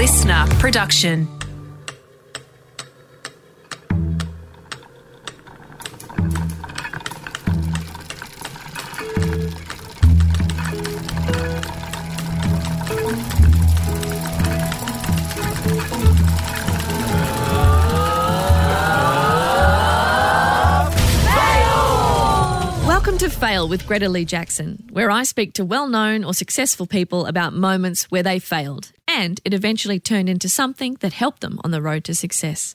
listener production. Welcome to Fail with Greta Lee Jackson, where I speak to well known or successful people about moments where they failed and it eventually turned into something that helped them on the road to success.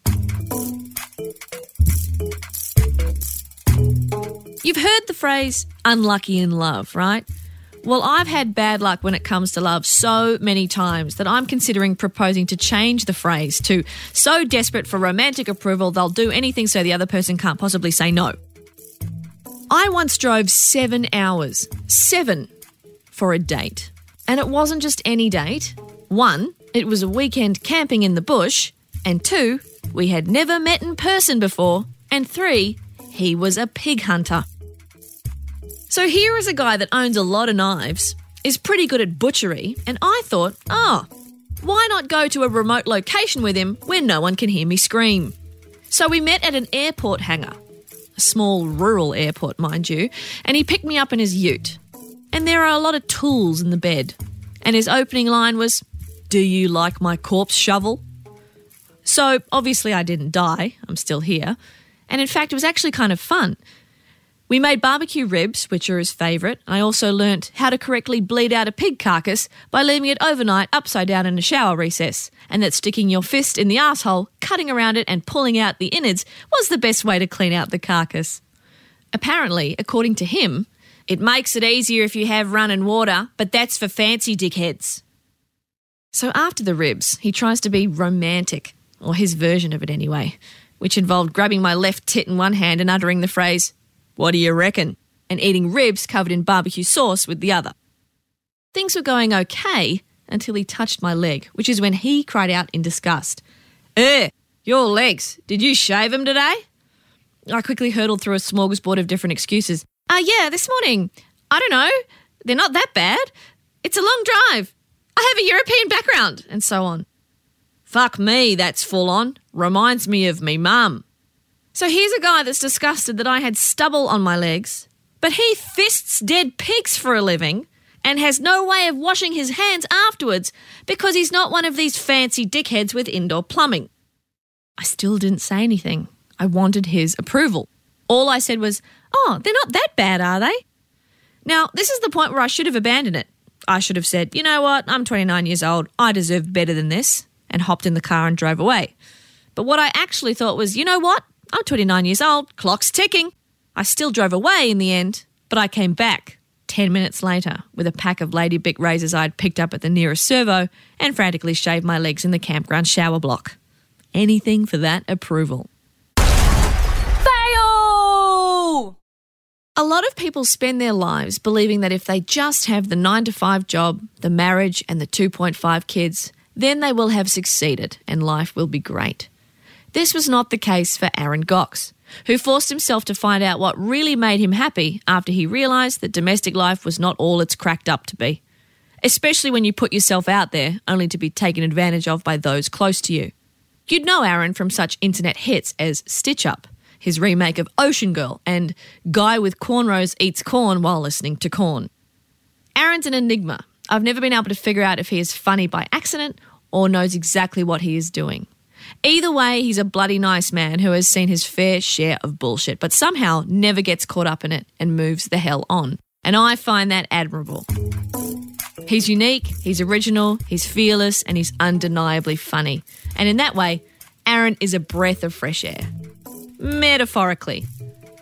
You've heard the phrase unlucky in love, right? Well, I've had bad luck when it comes to love so many times that I'm considering proposing to change the phrase to so desperate for romantic approval they'll do anything so the other person can't possibly say no. I once drove seven hours, seven, for a date. And it wasn't just any date. One, it was a weekend camping in the bush. And two, we had never met in person before. And three, he was a pig hunter. So here is a guy that owns a lot of knives, is pretty good at butchery, and I thought, oh, why not go to a remote location with him where no one can hear me scream? So we met at an airport hangar a small rural airport, mind you, and he picked me up in his ute. And there are a lot of tools in the bed. And his opening line was, Do you like my corpse shovel? So obviously I didn't die, I'm still here. And in fact, it was actually kind of fun. We made barbecue ribs, which are his favourite. I also learnt how to correctly bleed out a pig carcass by leaving it overnight upside down in a shower recess, and that sticking your fist in the asshole, cutting around it, and pulling out the innards was the best way to clean out the carcass. Apparently, according to him, it makes it easier if you have running water, but that's for fancy dickheads. So after the ribs, he tries to be romantic, or his version of it anyway, which involved grabbing my left tit in one hand and uttering the phrase, what do you reckon? And eating ribs covered in barbecue sauce with the other. Things were going okay until he touched my leg, which is when he cried out in disgust. Eh, your legs. Did you shave them today? I quickly hurtled through a smorgasbord of different excuses. Ah, uh, yeah, this morning. I don't know. They're not that bad. It's a long drive. I have a European background, and so on. Fuck me, that's full on. Reminds me of me mum. So here's a guy that's disgusted that I had stubble on my legs, but he fists dead pigs for a living and has no way of washing his hands afterwards because he's not one of these fancy dickheads with indoor plumbing. I still didn't say anything. I wanted his approval. All I said was, Oh, they're not that bad, are they? Now, this is the point where I should have abandoned it. I should have said, You know what? I'm 29 years old. I deserve better than this, and hopped in the car and drove away. But what I actually thought was, You know what? I'm 29 years old, clock's ticking. I still drove away in the end, but I came back 10 minutes later with a pack of Lady Bic razors I'd picked up at the nearest servo and frantically shaved my legs in the campground shower block. Anything for that approval. A lot of people spend their lives believing that if they just have the 9 to 5 job, the marriage, and the 2.5 kids, then they will have succeeded and life will be great. This was not the case for Aaron Gocs, who forced himself to find out what really made him happy after he realised that domestic life was not all it's cracked up to be. Especially when you put yourself out there only to be taken advantage of by those close to you. You'd know Aaron from such internet hits as Stitch Up, his remake of Ocean Girl, and Guy with Cornrows Eats Corn While Listening to Corn. Aaron's an enigma. I've never been able to figure out if he is funny by accident or knows exactly what he is doing. Either way, he's a bloody nice man who has seen his fair share of bullshit, but somehow never gets caught up in it and moves the hell on. And I find that admirable. He's unique, he's original, he's fearless, and he's undeniably funny. And in that way, Aaron is a breath of fresh air. Metaphorically,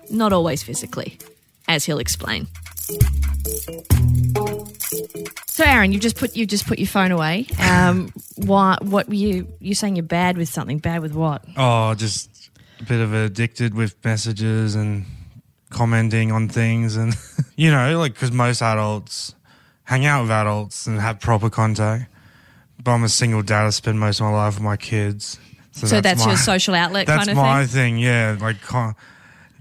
not always physically, as he'll explain. So, Aaron, you just put you just put your phone away. Um, what what were you you saying you're bad with something? Bad with what? Oh, just a bit of addicted with messages and commenting on things, and you know, like because most adults hang out with adults and have proper contact. But I'm a single dad. I spend most of my life with my kids. So, so that's, that's my, your social outlet. That's kind of thing? my thing? thing. Yeah, like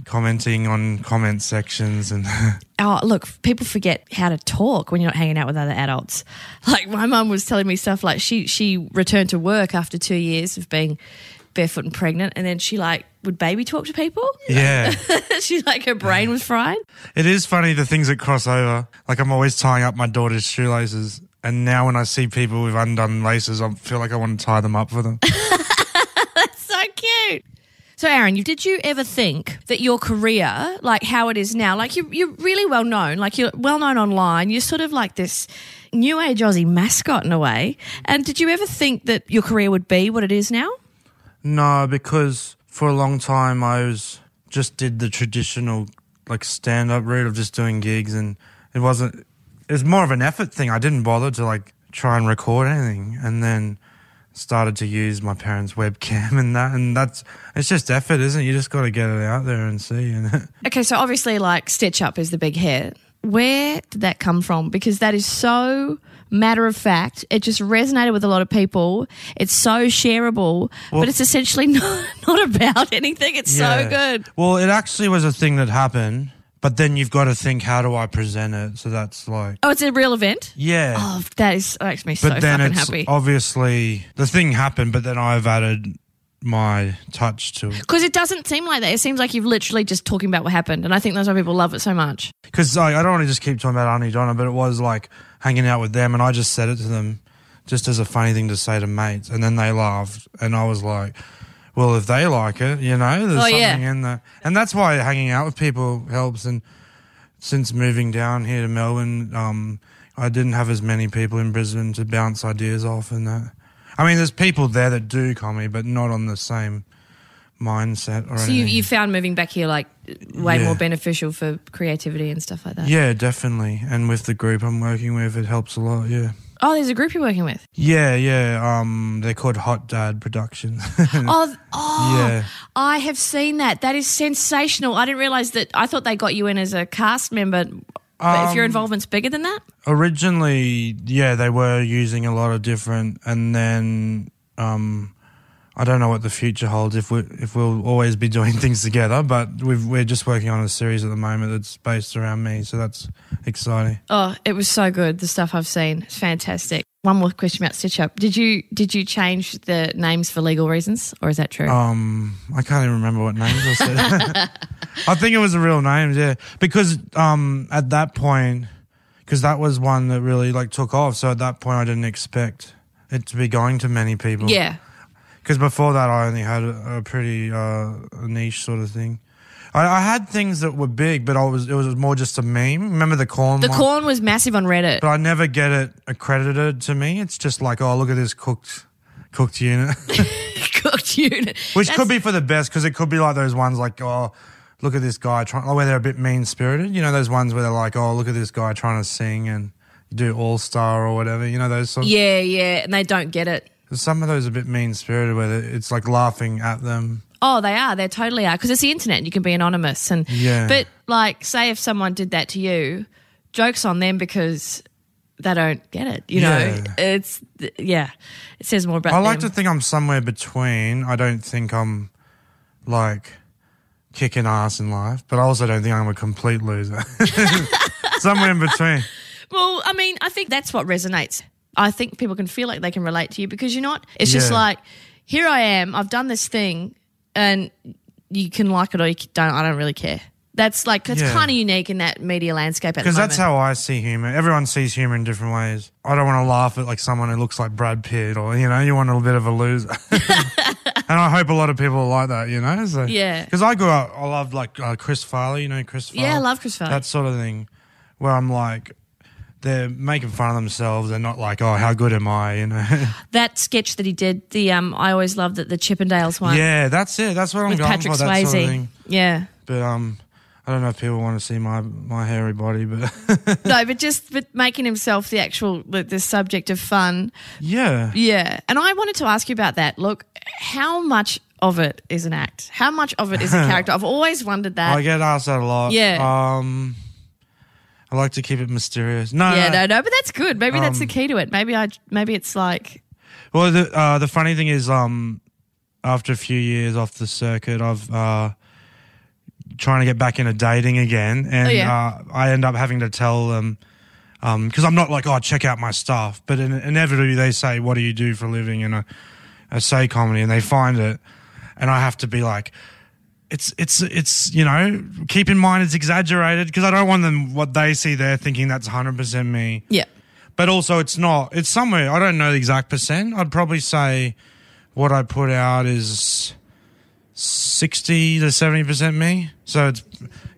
commenting on comment sections and Oh, look, people forget how to talk when you're not hanging out with other adults. Like my mum was telling me stuff like she she returned to work after two years of being barefoot and pregnant, and then she like would baby talk to people. yeah. she like her brain was fried. It is funny the things that cross over. Like I'm always tying up my daughter's shoelaces, and now when I see people with undone laces, I feel like I want to tie them up for them. So Aaron, did you ever think that your career, like how it is now, like you, you're really well known, like you're well known online, you're sort of like this new age Aussie mascot in a way. And did you ever think that your career would be what it is now? no, because for a long time I was just did the traditional like stand up route of just doing gigs, and it wasn't. It was more of an effort thing. I didn't bother to like try and record anything, and then started to use my parents' webcam and that, and that's it's just effort, isn't it? You just got to get it out there and see. And Okay, so obviously, like Stitch Up is the big hit. Where did that come from? Because that is so matter of fact. It just resonated with a lot of people. It's so shareable, Well- but it's essentially not, not about anything. It's so good. Well, it actually was a thing that happened, but then you've got to think, how do I present it? So that's like, Oh, it's a real event? yeah. Oh, that is that makes me so but then fucking it's happy. obviously the thing happened, but then I've added my touch to it Because it doesn't seem like that. It seems like you've literally just talking about what happened. And I think that's why people love it so much. because I, I don't want to just keep talking about Aunty Donna, but it was like hanging out with them, and I just said it to them just as a funny thing to say to mates, and then they laughed, and I was like. Well, if they like it, you know, there's Oh, something yeah. in there, and that's why hanging out with people helps. And since moving down here to Melbourne, um, I didn't have as many people in Brisbane to bounce ideas off, and that. I mean, there's people there that do comedy, but not on the same mindset or So anything. you, you found moving back here like way Yeah. more beneficial for creativity and stuff like that. yeah, definitely. And with the group I'm working with, it helps a lot. Yeah. Oh, there's a group you're working with. Yeah, yeah. Um, they're called Hot Dad Productions. Oh, oh Yeah. I have seen that. That is sensational. I didn't realize that. I thought they got you in as a cast member. But if your Um, involvement's bigger than that, Originally, yeah, they were using a lot of different, and then um, I don't know what the future holds if we if we'll always be doing things together. But we've, we're just working on a series at the moment that's based around me, so that's exciting. oh, it was so good. The stuff I've seen, it's fantastic. One more question about Stitch Up. Did you did you change the names for legal reasons, or is that true? Um, I can't even remember what names I said. I think it was the real names, yeah. Because um, at that point, because that was one that really like took off. So at that point, I didn't expect it to be going to many people. yeah. Because before that, I only had a, a pretty uh, niche sort of thing. I, I had things that were big, but I was it was more just a meme. Remember the corn? The one? corn was massive on Reddit. But I never get it accredited to me. It's just like, oh, look at this cooked cooked unit. Cooked unit. Which That's- could be for the best because it could be like those ones like, oh, look at this guy trying, oh, where they're a bit mean spirited. You know, those ones where they're like, oh, look at this guy trying to sing and do All Star or whatever. You know, those sort of, Yeah, yeah, and they don't get it. Some of those are a bit mean spirited where it's like laughing at them. Oh, they are. They totally are. Because it's the internet and you can be anonymous. And Yeah. But like, say if someone did that to you, jokes on them because they don't get it. You know, Yeah. it's yeah. It says more about. I like them. to think I'm somewhere between. I don't think I'm like kicking ass in life, but I also don't think I'm a complete loser. somewhere in between. Well, I mean, I think that's what resonates. I think people can feel like they can relate to you because you're not. It's just like, here I am. I've done this thing, and you can like it or you don't. I don't really care. That's like that's Yeah. kind of unique in that media landscape Because that's how I see humor. Everyone sees humor in different ways. I don't want to laugh at like someone who looks like Brad Pitt or, you know, you want a little bit of a loser. and I hope a lot of people are like that, you know? So, Yeah. Because I grew up, I loved like uh, Chris Farley, you know, Chris Farley? Yeah, I love Chris Farley. That sort of thing where I'm like, they're making fun of themselves. They're not like, oh, how good am I, you know? that sketch that he did. The um, I always loved that The Chippendales one. yeah, that's it. That's what I'm with going Patrick for, that Swayze. sort of thing. yeah. But, um, I don't know if people want to see my, my hairy body, but No, but just but making himself the actual the, the subject of fun. yeah. Yeah. And I wanted to ask you about that. Look, how much of it is an act? How much of it is a character? I've always wondered that. I get asked that a lot. Yeah. Um, I like to keep it mysterious. No, yeah, no. no, but that's good. Maybe that's the Um, key to it. Maybe I maybe it's like Well, the uh, the funny thing is, um, after a few years off the circuit, I've uh, trying to get back into dating again, and Oh, yeah. uh, I end up having to tell them because I'm not like, oh, check out my stuff, but in, inevitably they say, what do you do for a living? And I, I say comedy, and they find it, and I have to be like. It's it's it's you know keep in mind it's exaggerated because I don't want them what they see there thinking that's hundred percent me Yeah. but also it's not. It's somewhere. I don't know the exact percent. I'd probably say what I put out is sixty to seventy percent me. So it's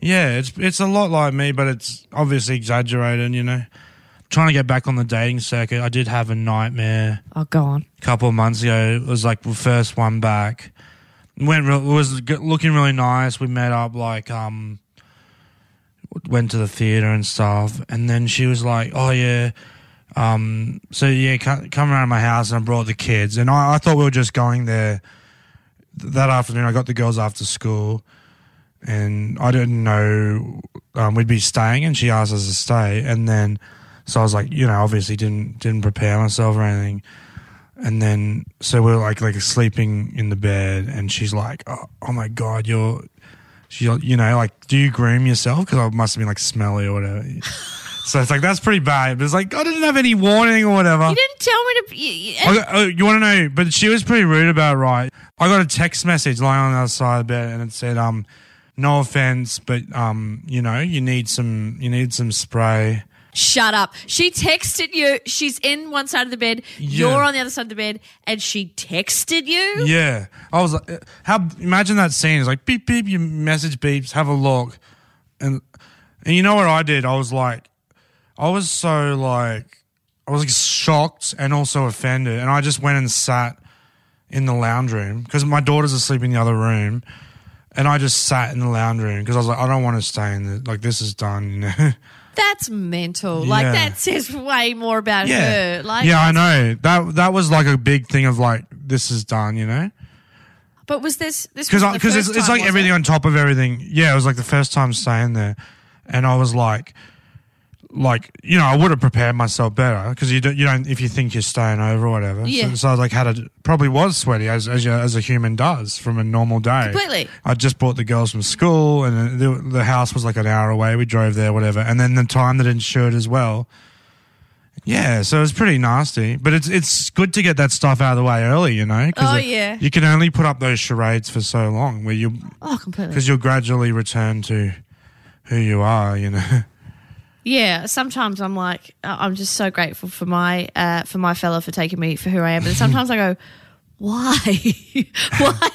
yeah, it's it's a lot like me, but it's obviously exaggerated. You know, trying to get back on the dating circuit. I did have a nightmare Oh, go on. a couple of months ago. It was like the first one back. Went was looking really nice. We met up like um went to the theater and stuff, and then she was like, "Oh yeah." Um, so yeah, come around my house and I brought the kids, and I, I thought we were just going there that afternoon. I got the girls after school, and I didn't know um, we'd be staying, and she asked us to stay, and then so I was like, you know, obviously didn't didn't prepare myself or anything, and then so we are like like sleeping in the bed, and she's like, oh, oh my god, you're, she you know like, do you groom yourself? Because I must have been like smelly or whatever. so it's like that's pretty bad. But it's like I didn't have any warning or whatever. You didn't tell me to. You, you- I got- oh, you want to know? But she was pretty rude about it, right? I got a text message lying on the other side of the bed, and it said, "Um, no offense, but um, you know, you need some, you need some spray." Shut up. She texted you. She's in one side of the bed. Yeah. You're on the other side of the bed, and she texted you. Yeah, I was like, uh, how? Imagine that scene. It's like beep beep. Your message beeps. Have a look, and and you know what I did? I was like, I was so like, I was like shocked and also offended, and I just went and sat in the lounge room because my daughter's asleep in the other room, and I just sat in the lounge room because I was like, I don't want to stay in the like this is done, you know. That's mental. Like Yeah. that says way more about her. Like, yeah, I know that that was like a big thing of like this is done, you know. But was this this because the because it's, first it's time, like everything it? on top of everything. Yeah, it was like the first time staying there, and I was like, like you know, I would have prepared myself better because you don't you don't if you think you're staying over or whatever. Yeah. So, so I was like, had a probably was sweaty as as, you, as a human does from a normal day. Completely. I just brought the girls from school, and the, the house was like an hour away. We drove there, whatever, and then the time that insured as well. Yeah, so it was pretty nasty, but it's it's good to get that stuff out of the way early, you know. 'cause Oh, it- yeah. you can only put up those charades for so long, where you Oh, completely. because you'll gradually return to who you are, you know. Yeah, sometimes I'm like, uh, I'm just so grateful for my uh, for my fella for taking me for who I am, and sometimes I go, why, why?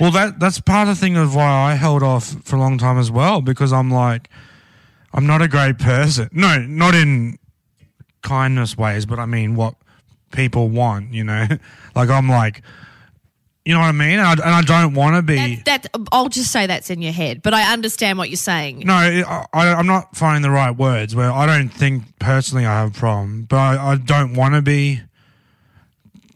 Well, that that's part of the thing of why I held off for a long time as well, because I'm like, I'm not a great person. No, not in kindness ways, but I mean what people want, you know. like I'm like, you know what I mean, and I, and I don't want to be. that, that I'll just say that's in your head, but I understand what you're saying. No, I, I, I'm not finding the right words. Where I don't think personally I have a problem, but I, I don't want to be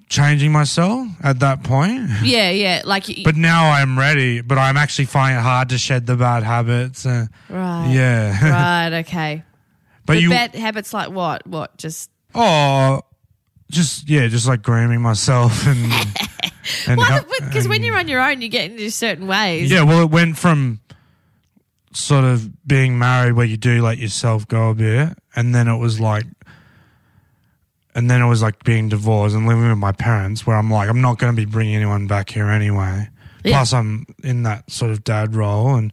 changing myself at that point. Yeah, yeah, like But now I'm ready. But I'm actually finding it hard to shed the bad habits. Uh, right, yeah. right, okay. but But you, bad habits like what? What? Just oh, just yeah, just like grooming myself and well, because when you're on your own, you get into certain ways. yeah, well, it went from sort of being married where you do let yourself go a bit, and then it was like. And then it was like being divorced and living with my parents, where I'm like, I'm not going to be bringing anyone back here anyway. Yeah. Plus, I'm in that sort of dad role, and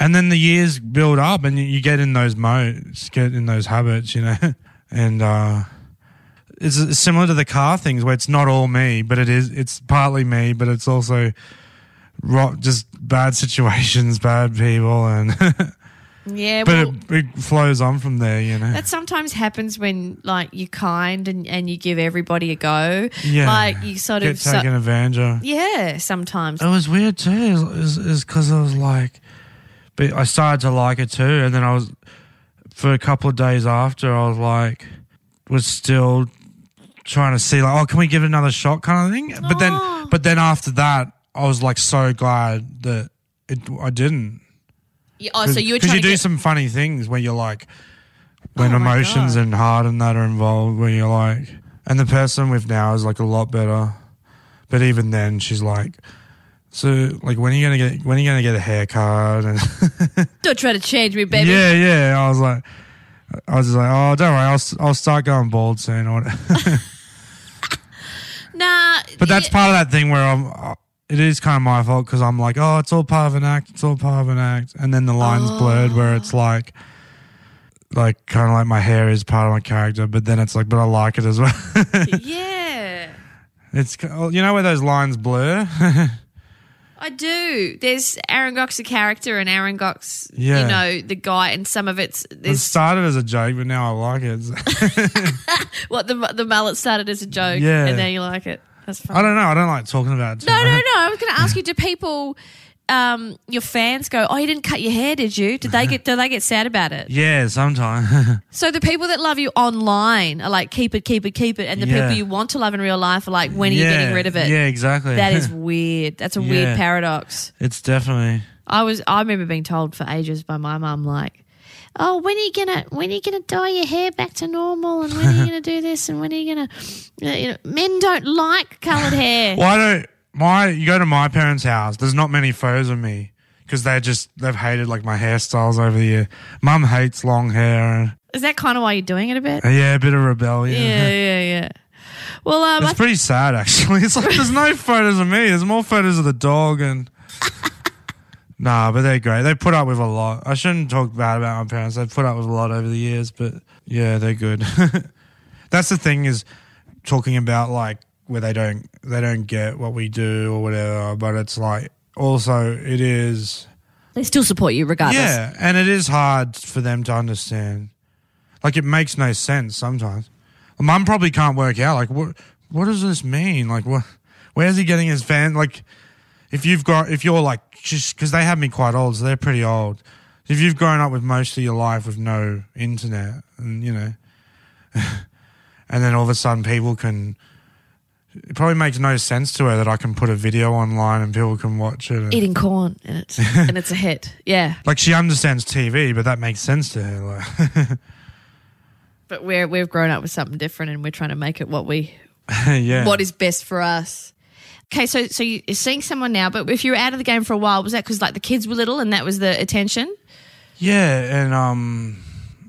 and then the years build up, and you, you get in those modes, get in those habits, you know. and uh, it's, similar to the car things, where it's not all me, but it is. It's partly me, but it's also ro- just bad situations, bad people, and yeah. but Well, it, it flows on from there, you know. that sometimes happens when like you're kind and and you give everybody a go. Yeah. like you sort Get of. so- taken advantage of. yeah, sometimes. It was weird too, is is because I was like, but I started to like it too, and then I was for a couple of days after, I was like, was still trying to see like, oh, can we give it another shot, kind of thing. But Aw. then, oh. but then after that, I was like so glad that it I didn't. Yeah, oh, so you were because trying you to do get, some funny things where you're like, when Oh my emotions God. and heart and that are involved, where you're like, and the person with now is like a lot better, but even then she's like, So like when are you gonna get when are you gonna get a haircut and Don't try to change me, baby. yeah yeah I was like I was just like oh don't worry I'll I'll start going bald soon or whatever. Nah. but that's yeah, part of that thing where I'm uh, it is kind of my fault because I'm like oh it's all part of an act it's all part of an act and then the lines blurred where it's like like kind of like my hair is part of my character but then it's like but I like it as well yeah. it's oh, you know where those lines blur I do. There's Aaron Gocs, a character, and Aaron Gocs, Yeah. you know, the guy, and some of it's it there's started as a joke but now I like it what the the mullet started as a joke, Yeah. and now you like it. That's fun. I don't know I don't like talking about it too No, no, much. no. I was going to ask you: Do people, um, your fans go, "Oh, you didn't cut your hair, did you?" Did they get? Do they get sad about it? Yeah, sometimes. So the people that love you online are like, "Keep it, keep it, keep it," and the Yeah. people you want to love in real life are like, "When are you getting rid of it?" Yeah, exactly. That is weird. That's a Yeah. weird paradox. it's definitely. I was. I remember being told for ages by my mum, like, "Oh, when are you gonna when are you gonna dye your hair back to normal? And when are you gonna do this? And when are you gonna? uh, You know, men don't like coloured hair." Why don't my you go to my parents' house? There's not many photos of me because they just they've hated like my hairstyles over the year. Mum hates long hair. Is that kind of why you're doing it a bit? Yeah, a bit of rebellion. Yeah, yeah, yeah. Well, um, It's pretty sad actually. It's like there's no photos of me. There's more photos of the dog and. Nah, but they're great. They put up with a lot. I shouldn't talk bad about my parents. They've put up with a lot over the years, but yeah, they're good. That's the thing is talking about like where they don't they don't get what we do or whatever, but it's like also it is they still support you regardless. yeah, and it is hard for them to understand. Like it makes no sense sometimes. Mum probably can't work out like what what does this mean? Like what where's he getting his fan like if you've got if you're like just because they have me quite old, so they're pretty old. If you've grown up with most of your life with no internet, and you know, and then all of a sudden people can, it probably makes no sense to her that I can put a video online and people can watch it. and- Eating corn and it's and it's a hit. Yeah, like she understands TV, but that makes sense to her. Like, but we're we've grown up with something different and we're trying to make it what we yeah, what is best for us. Okay, so so you're seeing someone now, but if you were out of the game for a while, was that because like the kids were little and that was the attention? yeah, and um,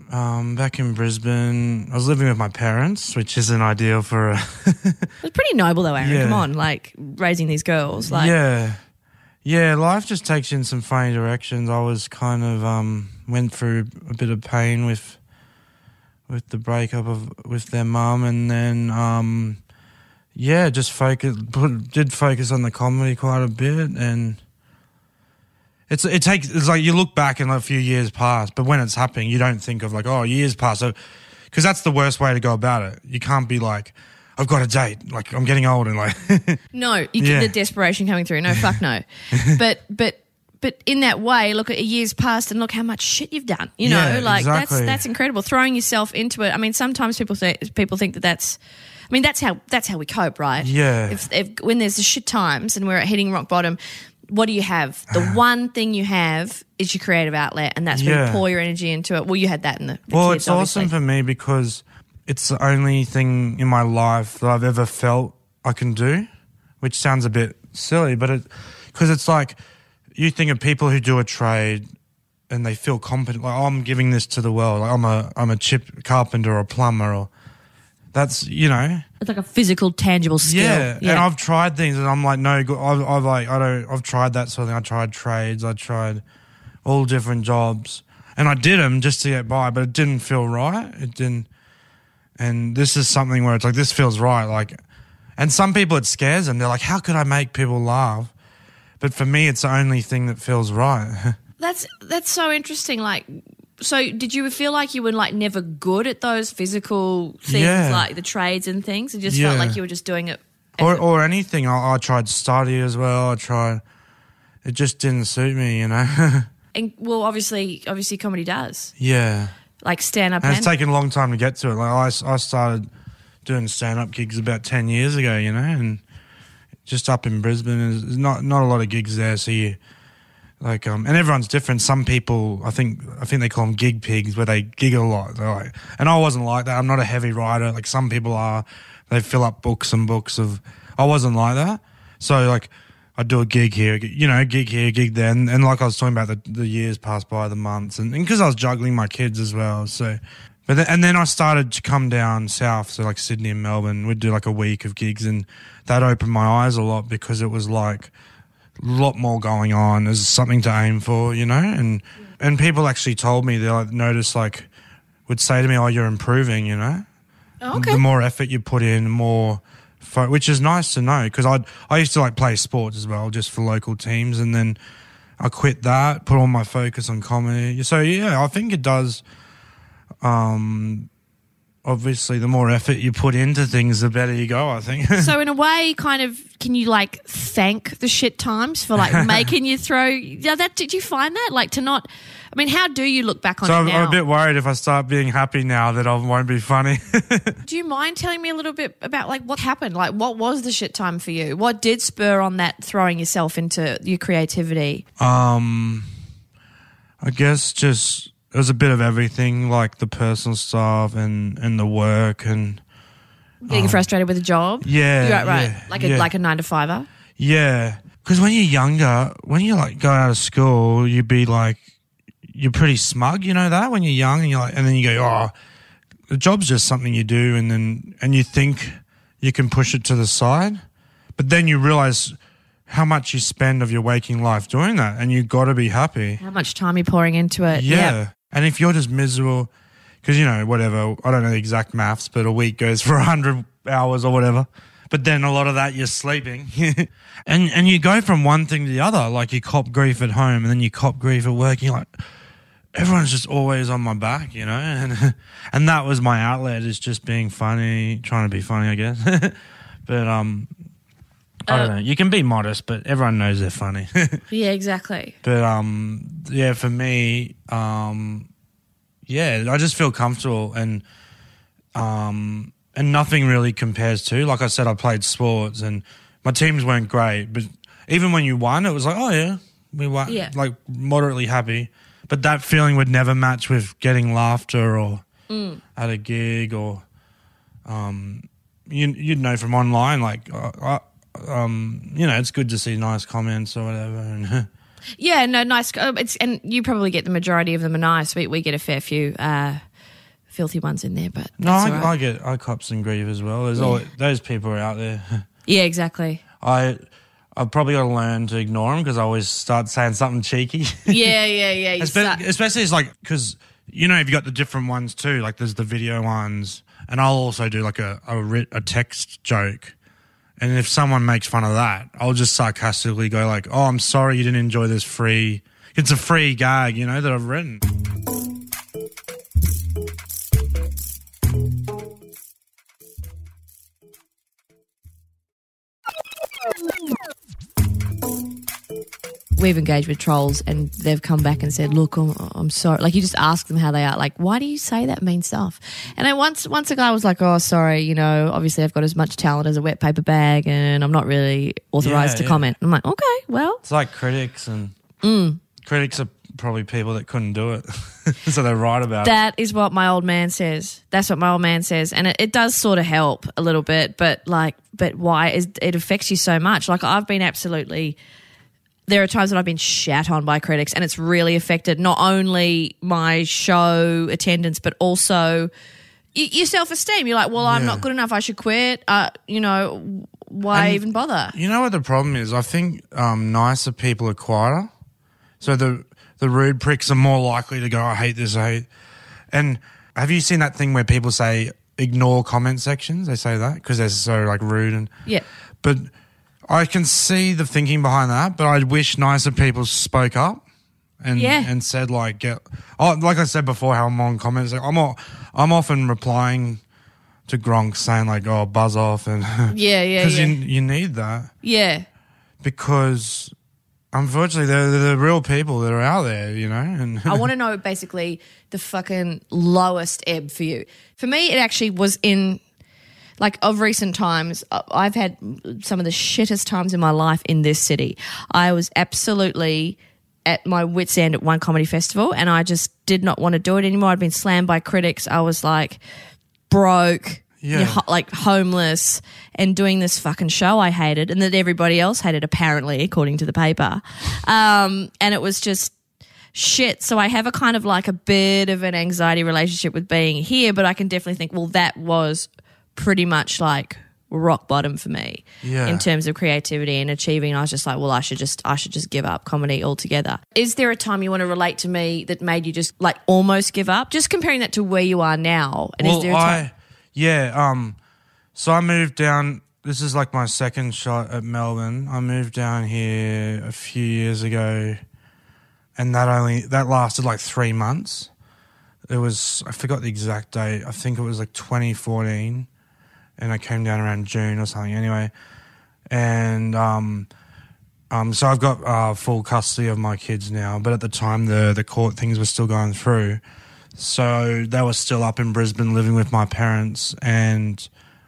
um, back in Brisbane, I was living with my parents, which isn't ideal for a It was pretty noble though, Aaron. Yeah. Come on, like raising these girls, like yeah, yeah. Life just takes you in some funny directions. I was kind of um went through a bit of pain with with the breakup of with their mum, and then um yeah, just focus put, did focus on the comedy quite a bit, and it's it takes it's like you look back and a few years pass, but when it's happening, you don't think of like oh years pass, so because that's the worst way to go about it. You can't be like. I've got a date. Like I'm getting old and like no, you Yeah. get the desperation coming through. No, fuck no. but but but in that way, look at year's past and look how much shit you've done. You know, Yeah, like exactly. that's that's incredible. Throwing yourself into it. I mean, sometimes people say people think that that's. I mean, that's how that's how we cope, right? Yeah. If, if when there's the shit times and we're hitting rock bottom, what do you have? The one thing you have is your creative outlet, and that's where you Yeah. pour your energy into it. Well, you had that in the. the Well, kids, it's awesome for me because it's the only thing in my life that I've ever felt I can do, which sounds a bit silly, but it because it's like you think of people who do a trade and they feel competent, like oh, I'm giving this to the world. Like, I'm a I'm a chip carpenter or a plumber or that's you know It's like a physical, tangible skill. yeah. And I've tried things, and I'm like, no, go- I've, I've like, I don't, I've tried that sort of thing. I tried trades, I tried all different jobs, and I did them just to get by, but it didn't feel right. It didn't. And this is something where it's like, this feels right. Like, and some people it scares them. They're like, how could I make people laugh? But for me, it's the only thing that feels right. That's that's so interesting. Like, so did you feel like you were like never good at those physical things, Yeah. like the trades and things? It just Yeah. felt like you were just doing it. or, or anything. I, I tried study as well. I tried. It just didn't suit me, you know. and well, obviously, obviously, comedy does yeah. like stand up And and it's taken a long time to get to it. Like I, I started doing stand up gigs about ten years ago, you know, and just up in Brisbane, there's not not a lot of gigs there. So you like, um, and everyone's different. Some people, I think, I think they call them gig pigs, where they gig a lot. They're like, and I wasn't like that. I'm not a heavy writer. Like some people are. They fill up books and books of. I wasn't like that. So like, I'd do a gig here, you know, gig here, gig there, and, and like I was talking about, the, the years passed by, the months, and because I was juggling my kids as well, so. But then, and then I started to come down south, so like Sydney and Melbourne. We'd do like a week of gigs, and that opened my eyes a lot because it was like lot more going on. There's something to aim for, you know, and and people actually told me they like noticed like would say to me, "Oh, you're improving," you know. Oh, okay. The more effort you put in, the more, fo- which is nice to know because I I used to like play sports as well, just for local teams, and then I quit that, put all my focus on comedy. So yeah, I think it does. Um, obviously, the more effort you put into things, the better you go. I think. so in a way, kind of, can you like thank the shit times for like making you throw? Yeah, that did you find that like to not? I mean, how do you look back on so it I'm? I'm a bit worried if I start being happy now that I won't be funny. do you mind telling me a little bit about like what happened? Like, what was the shit time for you? What did spur on that throwing yourself into your creativity? Um, I guess just it was a bit of everything, like the personal stuff and and the work and Getting um, frustrated with a job? Yeah, You're right, right. yeah, like yeah. a like a nine to fiver. Yeah, because when you're younger, when you like go out of school, you'd be like, you're pretty smug, you know that when you're young, and you're like, and then you go, oh, the job's just something you do, and then and you think you can push it to the side, but then you realize how much you spend of your waking life doing that, and you got to be happy. How much time you're pouring into it? Yeah. And if you're just miserable, because, you know, whatever, I don't know the exact maths, but a week goes for 100 hours or whatever. But then a lot of that you're sleeping. and and you go from one thing to the other. Like you cop grief at home and then you cop grief at work. You're like, everyone's just always on my back, you know? And, and that was my outlet, is just being funny, trying to be funny, I guess. but, um, I don't Uh, know. You can be modest, but everyone knows they're funny. Yeah, exactly. But um, yeah, for me, um, yeah, I just feel comfortable and um, and nothing really compares to. Like I said, I played sports and my teams weren't great, but even when you won, it was like, oh yeah, we won, Yeah. like moderately happy. But that feeling would never match with getting laughter or at a gig or um, you you'd know from online, like. Uh, I, um, you know, it's good to see nice comments or whatever. And Yeah, no, nice. uh, It's and you probably get the majority of them are nice. We we get a fair few uh, filthy ones in there, but No, I, all right. I get I cop some grief as well. There's always, those people are out there. yeah, exactly. I I've probably got to learn to ignore them because I always start saying something cheeky. Yeah, yeah, yeah. You Espe- start- especially it's like because you know if you've got the different ones too. Like there's the video ones, and I'll also do like a a, a text joke. And if someone makes fun of that, I'll just sarcastically go like, "Oh, I'm sorry you didn't enjoy this free. It's a free gag, you know, that I've written." We've engaged with trolls, and they've come back and said, "Look, I'm, I'm sorry." Like you just ask them how they are. Like, why do you say that mean stuff? And then once, once a guy was like, "Oh, sorry, you know, obviously I've got as much talent as a wet paper bag, and I'm not really authorized Yeah, to yeah. comment." I'm like, "Okay, well, It's like critics, and Mm. critics are probably people that couldn't do it, so they write about it. That is what my old man says. That's what my old man says, and it, it does sort of help a little bit. But like, but why is it affects you so much? Like I've been absolutely. There are times that I've been shat on by critics, and it's really affected not only my show attendance, but also y- your self esteem. You're like, well, I'm Yeah. not good enough. I should quit. Uh, you know, why even bother? You know what the problem is? I think um, nicer people are quieter. So the the rude pricks are more likely to go, I hate this, I hate. And have you seen that thing where people say ignore comment sections? They say that because they're so like rude and. Yeah. But I can see the thinking behind that. But I wish nicer people spoke up. And, Yeah. and said like get oh like I said before how I'm on comments I'm all, I'm often replying to Gronk saying like oh buzz off and Yeah, yeah, because yeah. you you need that yeah. because unfortunately they're, they're the real people that are out there, you know. And I want to know basically the fucking lowest ebb for you. For me, it actually was in like of recent times. uh, I've had some of the shittest times in my life in this city. I was absolutely at my wits end at one comedy festival, and I just did not want to do it anymore. I'd been slammed by critics. I was like broke. Yeah. like homeless and doing this fucking show I hated and that everybody else hated, apparently, according to the paper. Um, and it was just shit. So I have a kind of like a bit of an anxiety relationship with being here, but I can definitely think, well, that was pretty much like rock bottom for me Yeah. in terms of creativity and achieving. I was just like, well, I should just, I should just give up comedy altogether. Is there a time you want to relate to me that made you just like almost give up? Just comparing that to where you are now. And well, is there a time? I, yeah, um, so I moved down. This is like my second shot at Melbourne. I moved down here a few years ago, and that only that lasted like three months. It was I forgot the exact date. I think it was like 2014, and I came down around June or something. Anyway, and um, um, so I've got uh, full custody of my kids now. But at the time, the the court things were still going through. So they were still up in Brisbane living with my parents, and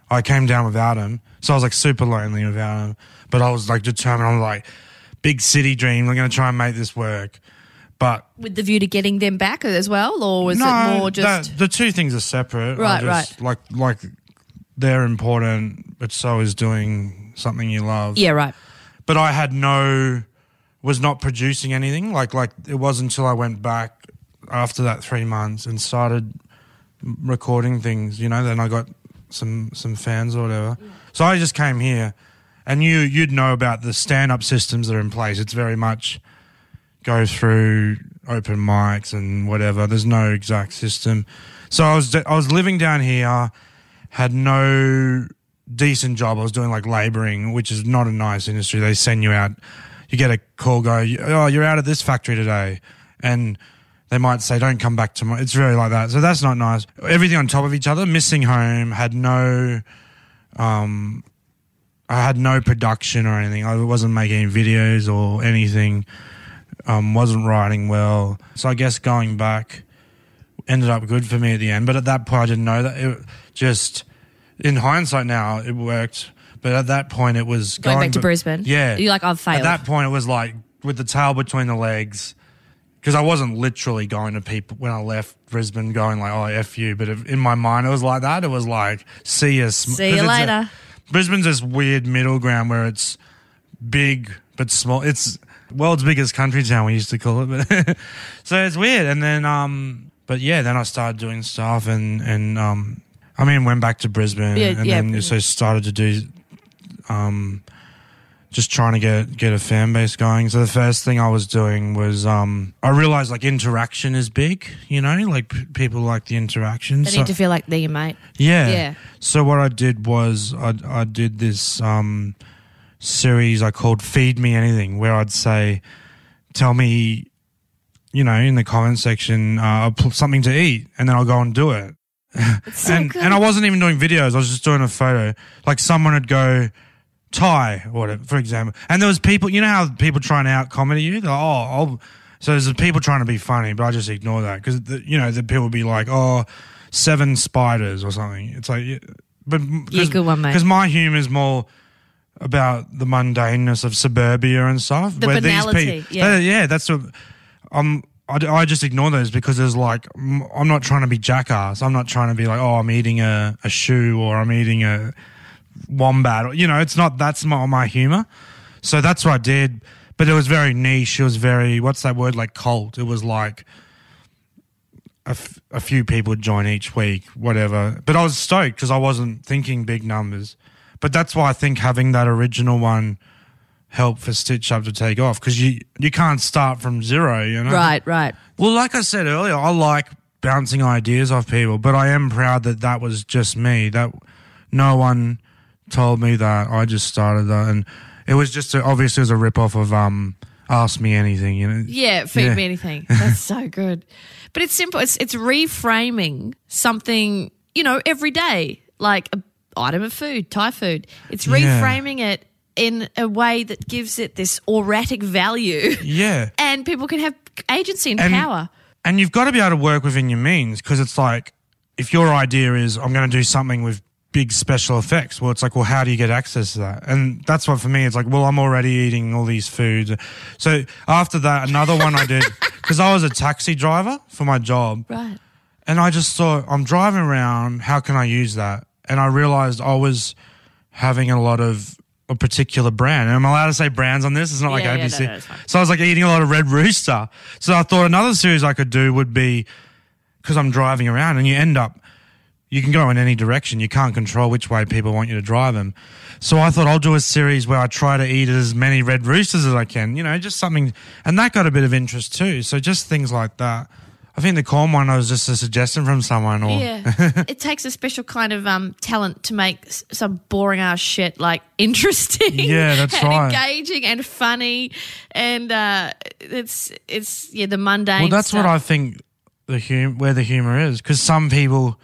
I came down without him. So I was like super lonely without him. But I was like determined. I'm like, big city dream. We're going to try and make this work. But with the view to getting them back as well, or was no, it more just that- the two things are separate. Right, just, Like like they're important, but so is doing something you love. yeah, right? but I had no was not producing anything. Like like it wasn't until I went back after that three months and started recording things. You know, then I got some some fans or whatever. So I just came here, and you you'd know about the stand up systems that are in place. It's very much go through open mics and whatever. There's no exact system. So I was I was living down here, had no decent job. I was doing like laboring, which is not a nice industry. They send you out. You get a call, go, oh, you're out of this factory today, and they might say, don't come back tomorrow. It's really like that. So that's not nice. Everything on top of each other. Missing home. Had no, um, I had no production or anything. I wasn't making videos or anything. Um, wasn't writing well. So I guess going back ended up good for me at the end. But at that point, I didn't know that. It just in hindsight now, it worked. But at that point, it was Going back to b- Brisbane? Yeah, You're like, I've failed. At that point, it was like with the tail between the legs. Because I wasn't literally going to people when I left Brisbane, going like, "Oh, f you," but if, in my mind, it was like that. It was like, "See you, sm- See you it's a- later. Brisbane's this weird middle ground where it's big but small. It's world's biggest country town. We used to call it, but so it's weird. And then, um, but yeah, then I started doing stuff, and and um, I mean, went back to Brisbane, Yeah, and yeah. then so started to do, um, just trying to get get a fan base going. So the first thing I was doing was, um, I realized like interaction is big. You know, like p- people like the interaction. They So- need to feel like they're your mate. yeah. Yeah. So what I did was I I did this um series I called Feed Me Anything where I'd say tell me you know in the comment section uh, something to eat and then I'll go and do it. So and good. and I wasn't even doing videos. I was just doing a photo. Like someone would go Thai or whatever, for example. And there was people, you know how people try and out comedy you? They're like, oh, I'll, so there's people trying to be funny, but I just ignore that because you know the people would be like, oh, seven spiders or something. It's like, but Yeah, good one, mate. Because my humor is more about the mundaneness of suburbia and stuff. The banality, people, yeah. yeah, that's what I'm. I, I just ignore those because there's like I'm not trying to be jackass. I'm not trying to be like oh I'm eating a, a shoe or I'm eating a wombat. You know, it's not that's my my humor. So that's what I did. But it was very niche. It was very what's that word like cult. It was like a, f- a few people would join each week, whatever. But I was stoked because I wasn't thinking big numbers. But that's why I think having that original one helped for Stitch Up to take off because you you can't start from zero, you know. Right, right. Well, like I said earlier, I like bouncing ideas off people, but I am proud that that was just me. That no one told me that. I just started that, and it was just a, obviously it was a rip off of um, Ask Me Anything. You know. Yeah, feed Yeah. me anything. That's so good. But it's simple. It's it's reframing something, you know, every day, like a item of food, Thai food. It's Yeah. reframing it in a way that gives it this auratic value, Yeah. and people can have agency and, And- power. And you've got to be able to work within your means because it's like if your idea is I'm going to do something with big special effects, well, it's like, well, how do you get access to that? And that's what for me, it's like, well, I'm already eating all these foods. So after that, another one I did because I was a taxi driver for my job. Right. And I just thought, I'm driving around. How can I use that? and I realized I was having a lot of a particular brand. And I'm allowed to say brands on this. It's not like Yeah, yeah, ABC. no, no, so I was like eating a lot of Red Rooster. So I thought another series I could do would be because I'm driving around and you end up you can go in any direction. You can't control which way people want you to drive them. So I thought I'll do a series where I try to eat as many red roosters as I can, you know, just something. And that got a bit of interest too. So just things like that. I think the corn one was just a suggestion from someone or. Yeah, it takes a special kind of um, talent to make some boring ass shit like interesting. Yeah, that's and right. Engaging and funny, and uh, it's it's yeah the mundane. Well, that's what. I think the hum- where the humor is because some people,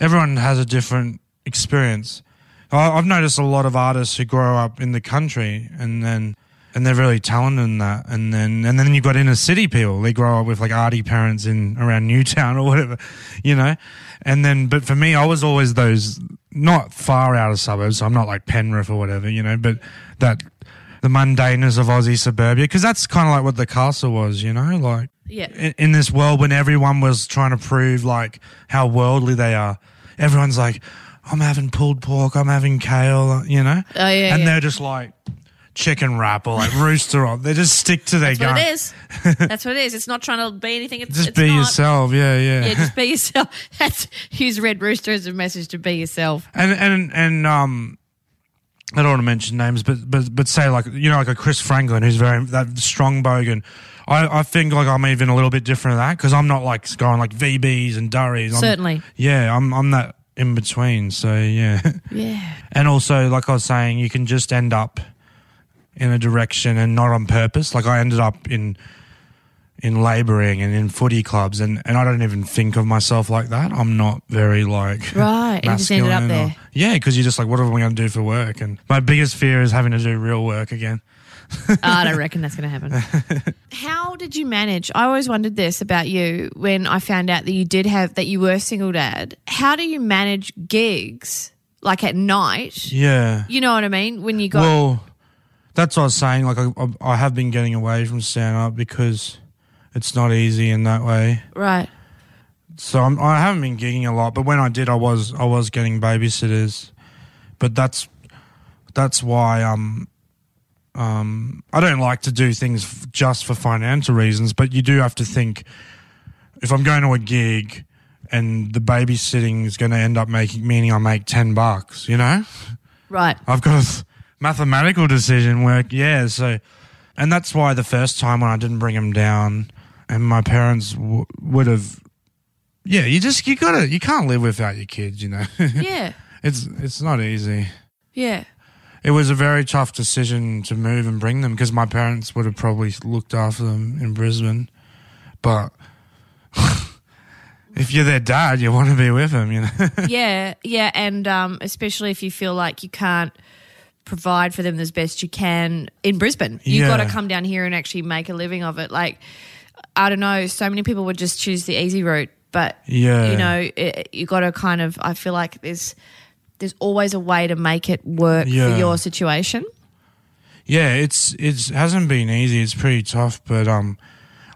everyone has a different experience. I- I've noticed a lot of artists who grow up in the country and then and they're really talented in that, and then and then you've got inner city people. They grow up with like arty parents in around Newtown or whatever, you know. And then, but for me, I was always those not far out of suburbs. So I'm not like Penrith or whatever, you know, but that the mundaneness of Aussie suburbia because that's kind of like what the castle was, you know, like Yeah, in, in this world when everyone was trying to prove like how worldly they are. Everyone's like, I'm having pulled pork, I'm having kale, you know? Oh, yeah, And yeah. they're just like chicken wrap or like rooster on. They just stick to their that's what it is. That's what it is. It's not trying to be anything. It's Just it's be not. yourself. Yeah, yeah. Yeah, just be yourself. That's use Red Rooster as a message to be yourself. and and and um I don't want to mention names, but but but say like you know like a Chris Franklin who's very that strong bogan. I, I think like I'm even a little bit different of that because I'm not like going like VBs and Durries. I'm, Certainly. Yeah, I'm I'm that in between. So yeah, Yeah. and also like I was saying, you can just end up in a direction and not on purpose. Like I ended up in in labouring and in footy clubs, and and I don't even think of myself like that. I'm not very like Right. You just ended up masculine or- yeah, because you're just like, what am I going to do for work? And my biggest fear is having to do real work again. Ah, I don't reckon that's going to happen. How did you manage? I always wondered this about you when I found out that you did have that you were single dad. How do you manage gigs like at night? Yeah. You know what I mean? When you got Well, that's what I was saying. Like, I, I- I have been getting away from stand up because it's not easy in that way. right. So I'm, I haven't been gigging a lot, but when I did, I was I was getting babysitters. But that's that's why um um I don't like to do things f- just for financial reasons. But you do have to think if I'm going to a gig and the babysitting is going to end up making meaning I make ten bucks, you know. Right. I've got a th- mathematical decision work. Yeah, so and that's why the first time when I didn't bring him down, and my parents w- would have. Yeah, you just you gotta you can't live without your kids. You know, Yeah. it's it's not easy. Yeah. It was a very tough decision to move and bring them because my parents would have probably looked after them in Brisbane, but. If you're their dad, you want to be with them, you know. yeah, yeah, and um, especially if you feel like you can't provide for them as best you can in Brisbane, you've Yeah. got to come down here and actually make a living of it. Like, I don't know, so many people would just choose the easy route, but Yeah. you know, it, you got to kind of. I feel like there's there's always a way to make it work Yeah. for your situation. Yeah, it's it's hasn't been easy. It's pretty tough, but um,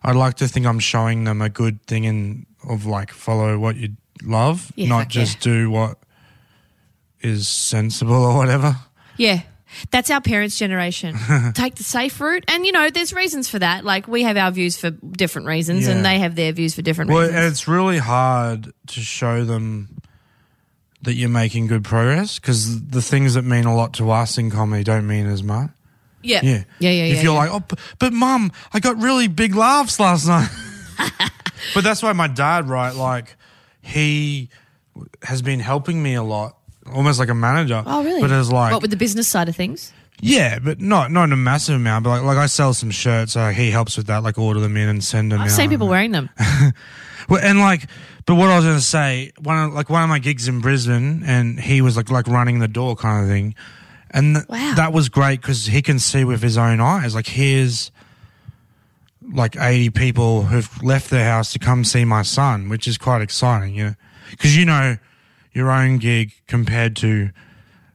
I'd like to think I'm showing them a good thing in of like follow what you love, Yeah, not just do what is sensible or whatever. Yeah. That's our parents' generation. Take the safe route. And, you know, there's reasons for that. Like, we have our views for different reasons, and they have their views for different Well, reasons. and it's really hard to show them that you're making good progress because the things that mean a lot to us in comedy don't mean as much. Yeah. Yeah, Yeah, yeah, If yeah, you're yeah. like, oh, but, but mum, I got really big laughs last night. but that's why my dad, right? Like, he has been helping me a lot, almost like a manager. Oh, really? But it's like, what with the business side of things? yeah, but not not in a massive amount. But like, like I sell some shirts, so he helps with that. Like, order them in and send them. Oh, I've out. seen people wearing them. Well, and like, but what I was gonna say, one of like one of my gigs in Brisbane, and he was like like running the door kind of thing, and th- Wow. that was great because he can see with his own eyes. Like, here's like eighty people who've left their house to come see my son, which is quite exciting, you know, because you know your own gig compared to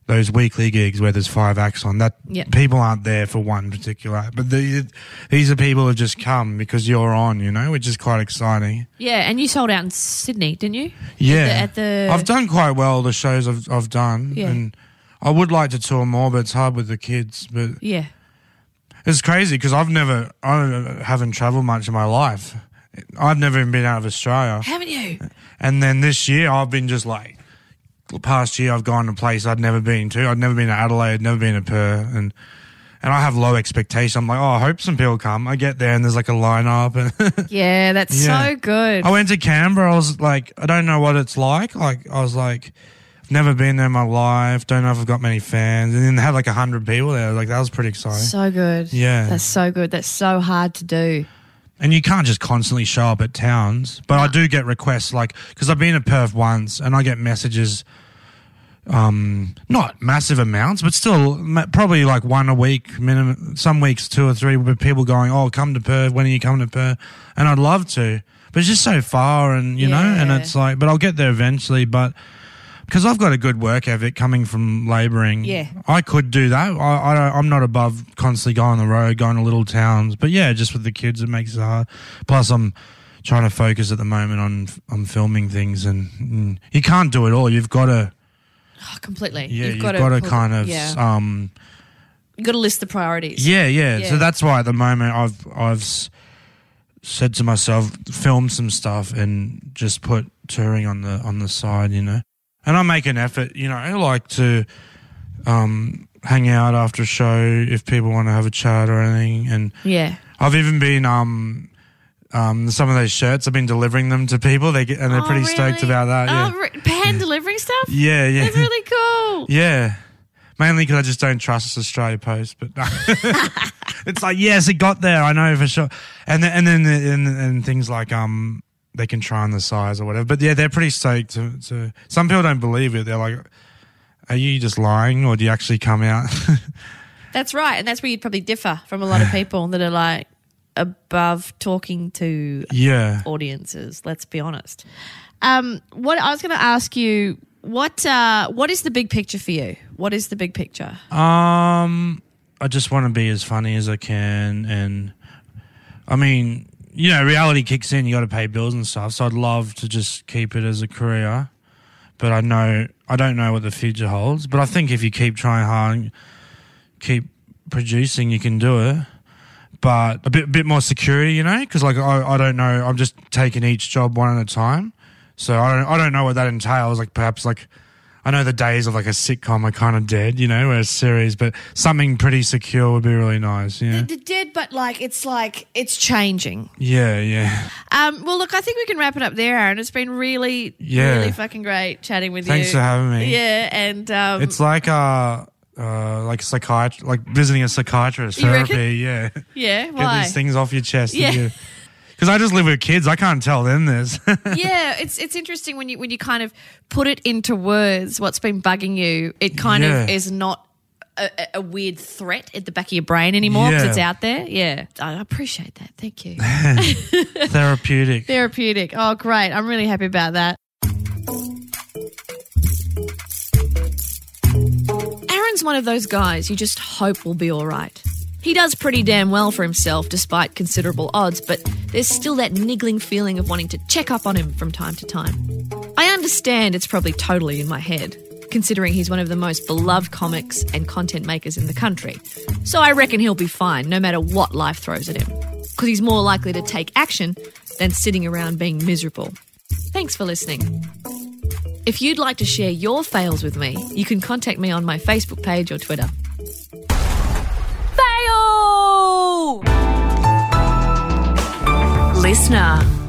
those weekly gigs where there's five acts on. That Yeah. people aren't there for one particular but the, these are people who just come because you're on, you know, which is quite exciting. Yeah, and you sold out in Sydney, didn't you? Yeah, At the, at the I've done quite well the shows I've I've done, Yeah. and I would like to tour more, but it's hard with the kids. But yeah. it's crazy because I've never I haven't traveled much in my life. I've never even been out of Australia, Haven't you? and then this year I've been just like the past year I've gone to a place I'd never been to. I'd never been to Adelaide, never been to Perth, and and I have low expectations. I'm like, oh, I hope some people come. I get there and there's like a lineup, and Yeah, that's Yeah. so good. I went to Canberra. I was like, I don't know what it's like. Like, I was like, I've never been there in my life. Don't know if I've got many fans. And then they had like a hundred people there. Like, that was pretty exciting. so good. Yeah. That's so good. That's so hard to do. And you can't just constantly show up at towns. But I do get requests, like, because I've been to Perth once and I get messages, um, not massive amounts, but still ma- probably like one a week minimum. Some weeks, two or three, with people going, oh, come to Perth. When are you coming to Perth? And I'd love to. But it's just so far, and you know, and Yeah. it's like, but I'll get there eventually. But because I've got a good work ethic coming from labouring, Yeah. I could do that. I, I I'm not above constantly going on the road, going to little towns. But yeah, just with the kids, it makes it hard. Plus, I'm trying to focus at the moment on on filming things, and mm, you can't do it all. You've got to, Oh, completely. yeah, you've, gotta got to kind of, Yeah. um, You've got to list the priorities. yeah, yeah, Yeah. So that's why at the moment I've I've said to myself, film some stuff and just put touring on the on the side, you know. And I make an effort, you know. I like to um, hang out after a show if people want to have a chat or anything. And Yeah. I've even been um, um, some of those shirts. I've been delivering them to people. They get and they're Oh, pretty stoked about that. Yeah, Oh, re- pan delivering stuff? yeah, yeah. That's really cool. Yeah. Mainly because I just don't trust Australia Post, but it's like yes, it got there. I know for sure. And then, and then and, and things like um, they can try on the size or whatever. But yeah, they're pretty stoked. To, to some people don't believe it. They're like, "Are you just lying, or do you actually come out?" That's right. And that's where you'd probably differ from a lot of people that are like above talking to yeah. audiences, let's be honest. Um, what I was going to ask you, what uh, what is the big picture for you? What is the big picture? Um, I just want to be as funny as I can, and I mean, you know, reality kicks in. You got to pay bills and stuff. So I'd love to just keep it as a career, but I know I don't know what the future holds. But I think if you keep trying hard, and keep producing, you can do it. But a bit bit more security, you know, because like I, I don't know, I'm just taking each job one at a time. So I don't I don't know what that entails. Like perhaps like I know the days of like a sitcom are kind of dead, you know, or a series, but something pretty secure would be really nice. Yeah, The dead, but like it's like it's changing. yeah, yeah. Um, well, look, I think we can wrap it up there, Aaron. It's been really, Yeah. really fucking great chatting with Thanks you. Thanks for having me. Yeah, and um, It's like uh, uh, like psychiatr, like visiting a psychiatrist. You reckon? Therapy, yeah. yeah, Get these things off your chest. Yeah. Because I just live with kids, I can't tell them this. yeah, it's it's interesting when you when you kind of put it into words. What's been bugging you? It kind Yeah. of is not. A, a- weird threat at the back of your brain anymore because Yeah. it's out there. Yeah, I appreciate that. Thank you. Therapeutic. Therapeutic. Oh, great. I'm really happy about that. Aaron's one of those guys you just hope will be all right. He does pretty damn well for himself despite considerable odds, but there's still that niggling feeling of wanting to check up on him from time to time. I understand it's probably totally in my head, considering he's one of the most beloved comics and content makers in the country. So I reckon he'll be fine no matter what life throws at him, because he's more likely to take action than sitting around being miserable. Thanks for listening. If you'd like to share your fails with me, you can contact me on my Facebook page or Twitter. Listener.